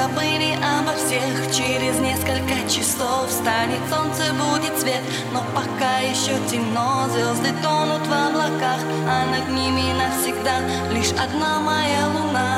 забыли обо всех. Через несколько часов станет солнце, будет свет. Но пока еще темно, звезды тонут в облаках А над ними навсегда лишь одна моя луна.